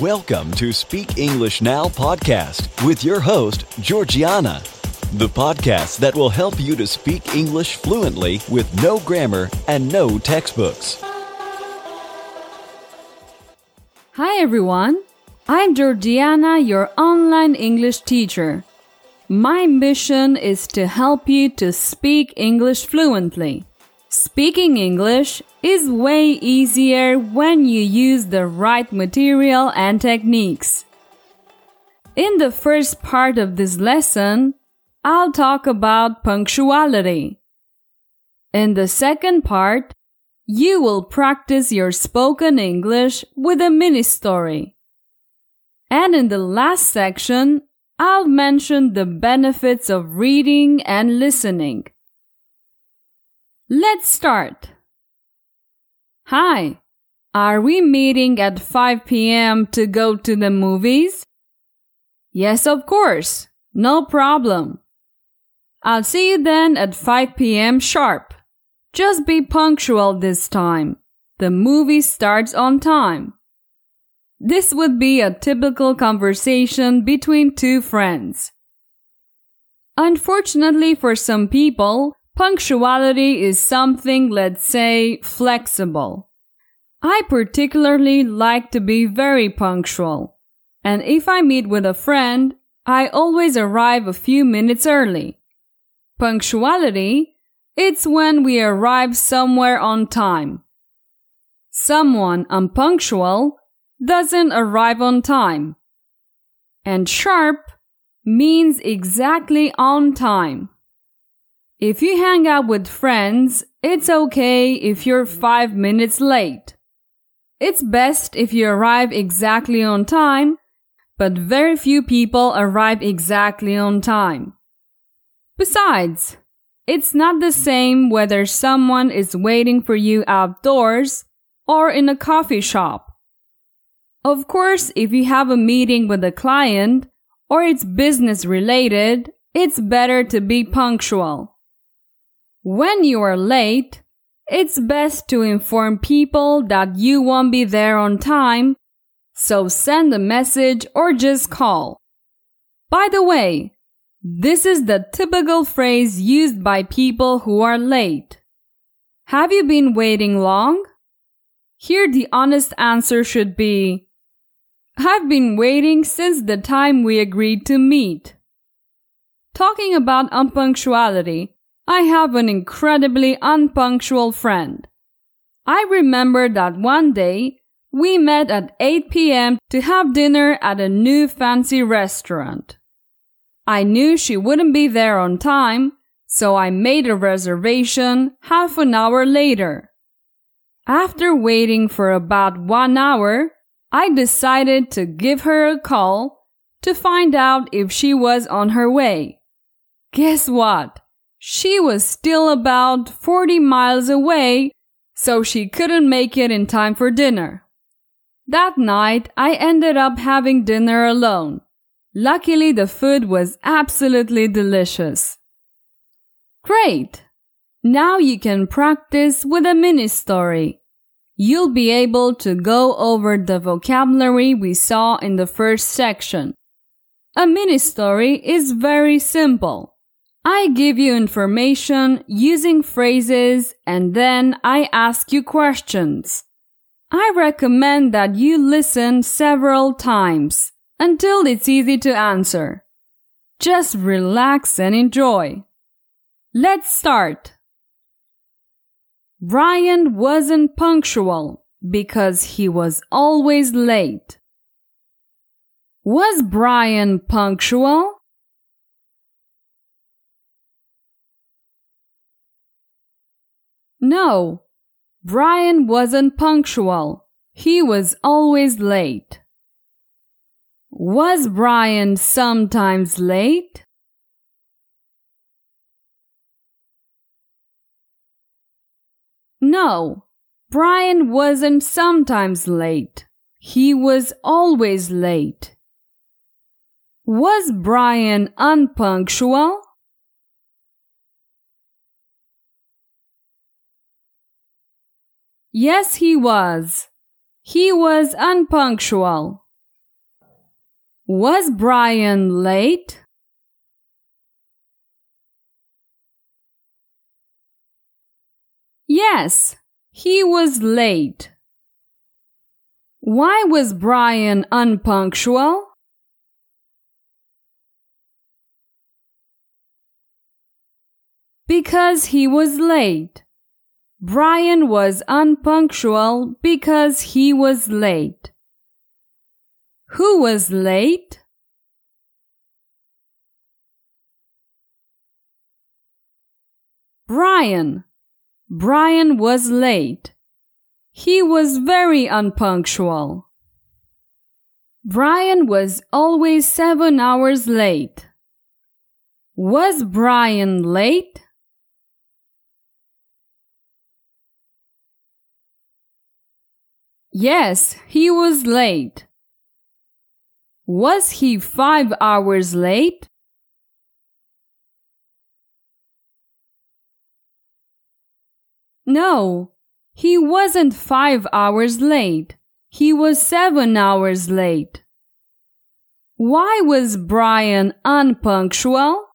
Welcome to Speak English Now podcast with your host, Georgiana, the podcast that will help you to speak English fluently with no grammar and no textbooks. Hi everyone, I'm Georgiana, your online English teacher. My mission is to help you to speak English fluently. Speaking English is way easier when you use the right material and techniques. In the first part of this lesson, I'll talk about punctuality. In the second part, you will practice your spoken English with a mini story. And in the last section, I'll mention the benefits of reading and listening. Let's start. Hi, are we meeting at 5 p.m. to go to the movies? Yes, of course. No problem. I'll see you then at 5 p.m. sharp. Just be punctual this time. The movie starts on time. This would be a typical conversation between two friends. Unfortunately for some people, Punctuality is something, let's say, flexible. I particularly like to be very punctual. And if I meet with a friend, I always arrive a few minutes early. Punctuality, it's when we arrive somewhere on time. Someone unpunctual doesn't arrive on time. And sharp means exactly on time. If you hang out with friends, it's okay if you're five minutes late. It's best if you arrive exactly on time, but very few people arrive exactly on time. Besides, it's not the same whether someone is waiting for you outdoors or in a coffee shop. Of course, if you have a meeting with a client or it's business related, it's better to be punctual. When you are late, it's best to inform people that you won't be there on time, so send a message or just call. By the way, this is the typical phrase used by people who are late. Have you been waiting long? Here the honest answer should be, I've been waiting since the time we agreed to meet. Talking about unpunctuality, I have an incredibly unpunctual friend. I remember that one day we met at 8 p.m. to have dinner at a new fancy restaurant. I knew she wouldn't be there on time, so I made a reservation half an hour later. After waiting for about one hour, I decided to give her a call to find out if she was on her way. Guess what? She was still about 40 miles away, so she couldn't make it in time for dinner. That night, I ended up having dinner alone. Luckily, the food was absolutely delicious. Great! Now you can practice with a mini story. You'll be able to go over the vocabulary we saw in the first section. A mini story is very simple. I give you information using phrases and then I ask you questions. I recommend that you listen several times until it's easy to answer. Just relax and enjoy. Let's start. Brian wasn't punctual because he was always late. Was Brian punctual? No, Brian wasn't punctual. He was always late. Was Brian sometimes late? No, Brian wasn't sometimes late. He was always late. Was Brian unpunctual? Yes, he was. He was unpunctual. Was Brian late? Yes, he was late. Why was Brian unpunctual? Because he was late. Brian was unpunctual because he was late. Who was late? Brian. Brian was late. He was very unpunctual. Brian was always seven hours late. Was Brian late? Yes, he was late. Was he five hours late? No, he wasn't five hours late. He was seven hours late. Why was Brian unpunctual?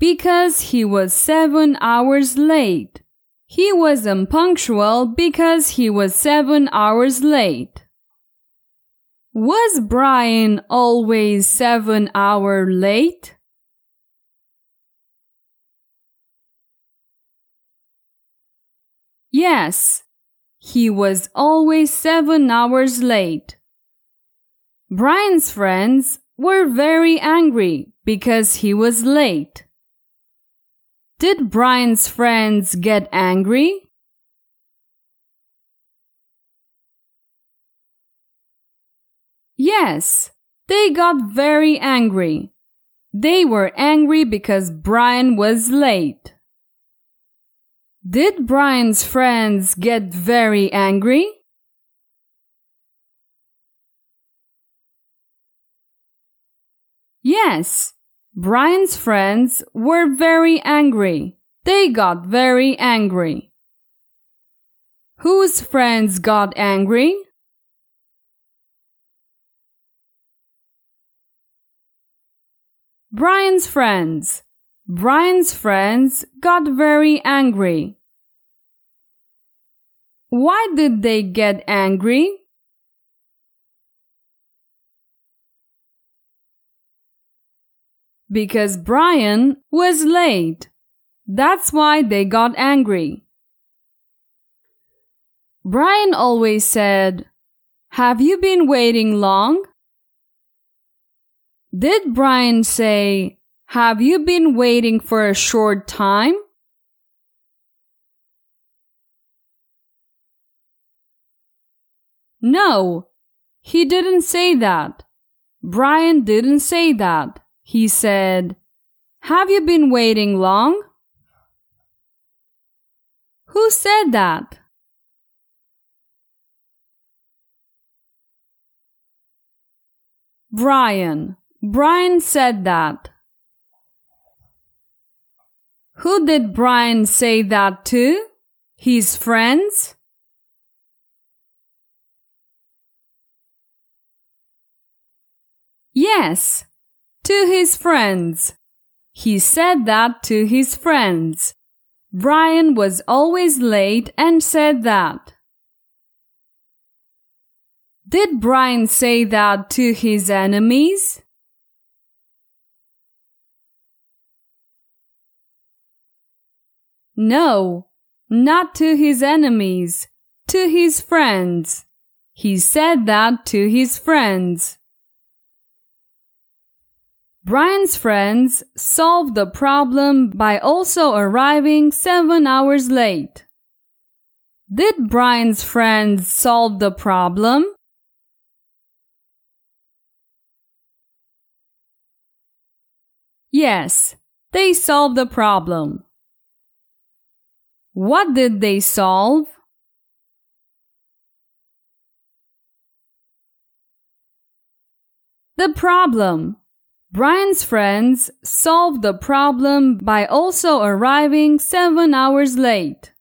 Because he was seven hours late. He was unpunctual because he was seven hours late. Was Brian always seven hour late? Yes, he was always seven hours late. Brian's friends were very angry because he was late. Did Brian's friends get angry? Yes, they got very angry. They were angry because Brian was late. Did Brian's friends get very angry? Yes, Brian's friends were very angry. They got very angry. Whose friends got angry? Brian's friends. Brian's friends got very angry. Why did they get angry? Because Brian was late. That's why they got angry. Brian always said, Have you been waiting long? Did Brian say, have you been waiting for a short time? No, he didn't say that. Brian didn't say that. He said, Have you been waiting long? Who said that? Brian. Brian said that. Who did Brian say that to? His friends? Yes, to his friends. He said that to his friends. Brian was always late and said that. Did Brian say that to his enemies? No, not to his enemies, to his friends. He said that to his friends. Brian's friends solved the problem by also arriving seven hours late. Did Brian's friends solve the problem? Yes, they solved the problem. What did they solve? The problem. Brian's friends solved the problem by also arriving seven hours late.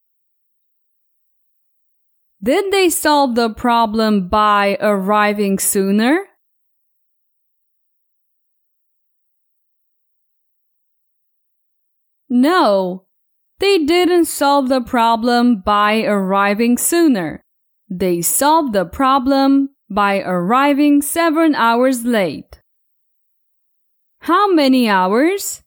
Did they solve the problem by arriving sooner? No, they didn't solve the problem by arriving sooner. They solved the problem by arriving seven hours late. How many hours?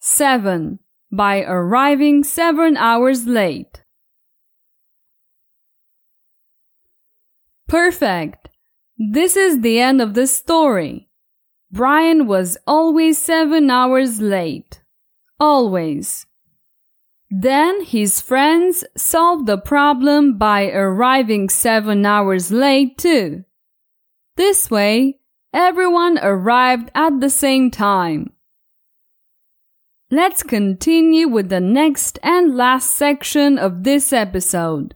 Seven, by arriving seven hours late. Perfect. This is the end of the story. Brian was always seven hours late. Always. Then his friends solved the problem by arriving seven hours late too. This way, everyone arrived at the same time. Let's continue with the next and last section of this episode.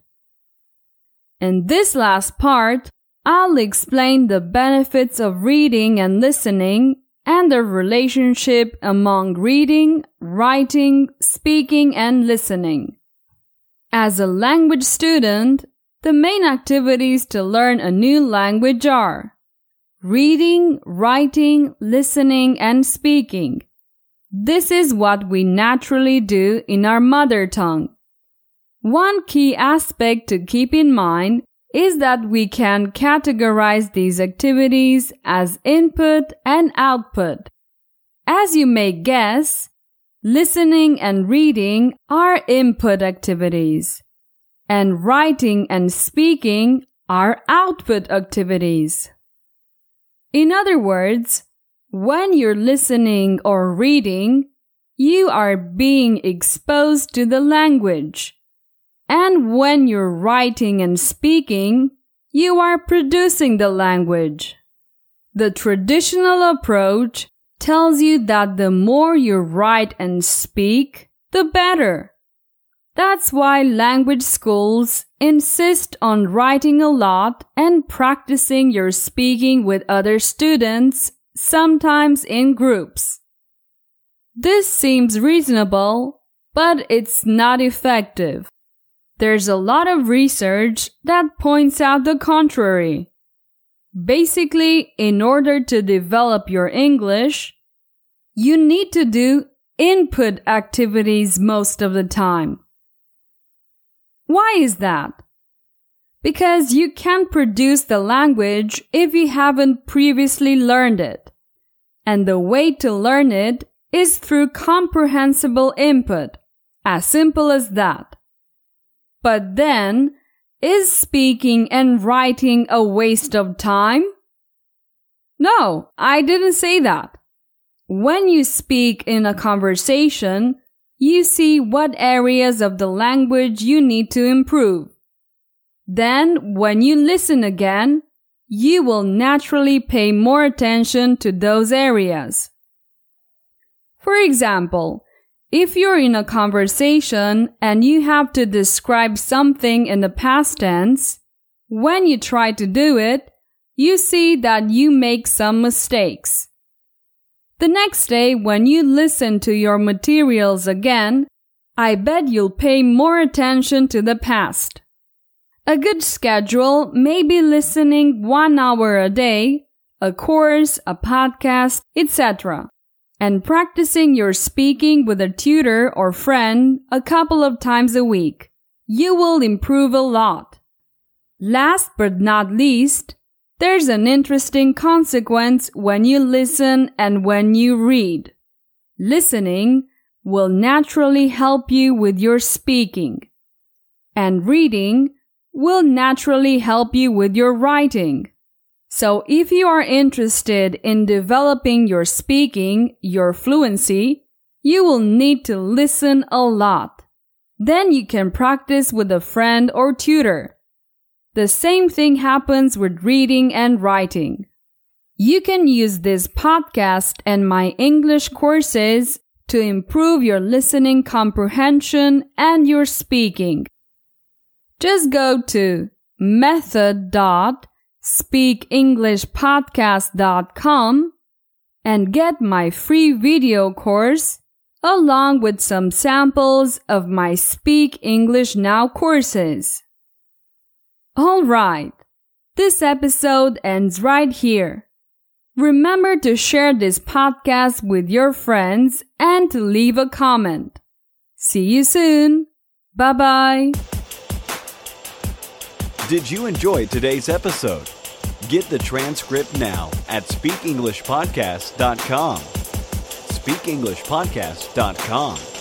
In this last part, I'll explain the benefits of reading and listening and the relationship among reading, writing, speaking, and listening. As a language student, the main activities to learn a new language are reading, writing, listening, and speaking. This is what we naturally do in our mother tongue. One key aspect to keep in mind is that we can categorize these activities as input and output. As you may guess, listening and reading are input activities, and writing and speaking are output activities. In other words, when you're listening or reading, you are being exposed to the language. And when you're writing and speaking, you are producing the language. The traditional approach tells you that the more you write and speak, the better. That's why language schools insist on writing a lot and practicing your speaking with other students, sometimes in groups. This seems reasonable, but it's not effective. There's a lot of research that points out the contrary. Basically, in order to develop your English, you need to do input activities most of the time. Why is that? Because you can't produce the language if you haven't previously learned it. And the way to learn it is through comprehensible input. As simple as that. But then, is speaking and writing a waste of time? No, I didn't say that. When you speak in a conversation, you see what areas of the language you need to improve. Then, when you listen again, you will naturally pay more attention to those areas. For example, if you're in a conversation and you have to describe something in the past tense, when you try to do it, you see that you make some mistakes. The next day, when you listen to your materials again, I bet you'll pay more attention to the past. A good schedule may be listening one hour a day, a course, a podcast, etc and practicing your speaking with a tutor or friend a couple of times a week. You will improve a lot. Last but not least, there's an interesting consequence when you listen and when you read. Listening will naturally help you with your speaking, and reading will naturally help you with your writing. So if you are interested in developing your speaking, your fluency, you will need to listen a lot. Then you can practice with a friend or tutor. The same thing happens with reading and writing. You can use this podcast and my English courses to improve your listening comprehension and your speaking. Just go to method speakenglishpodcast.com and get my free video course along with some samples of my Speak English Now courses. Alright, this episode ends right here. Remember to share this podcast with your friends and to leave a comment. See you soon. Bye bye. Did you enjoy today's episode? Get the transcript now at speakenglishpodcast.com. Speakenglishpodcast.com.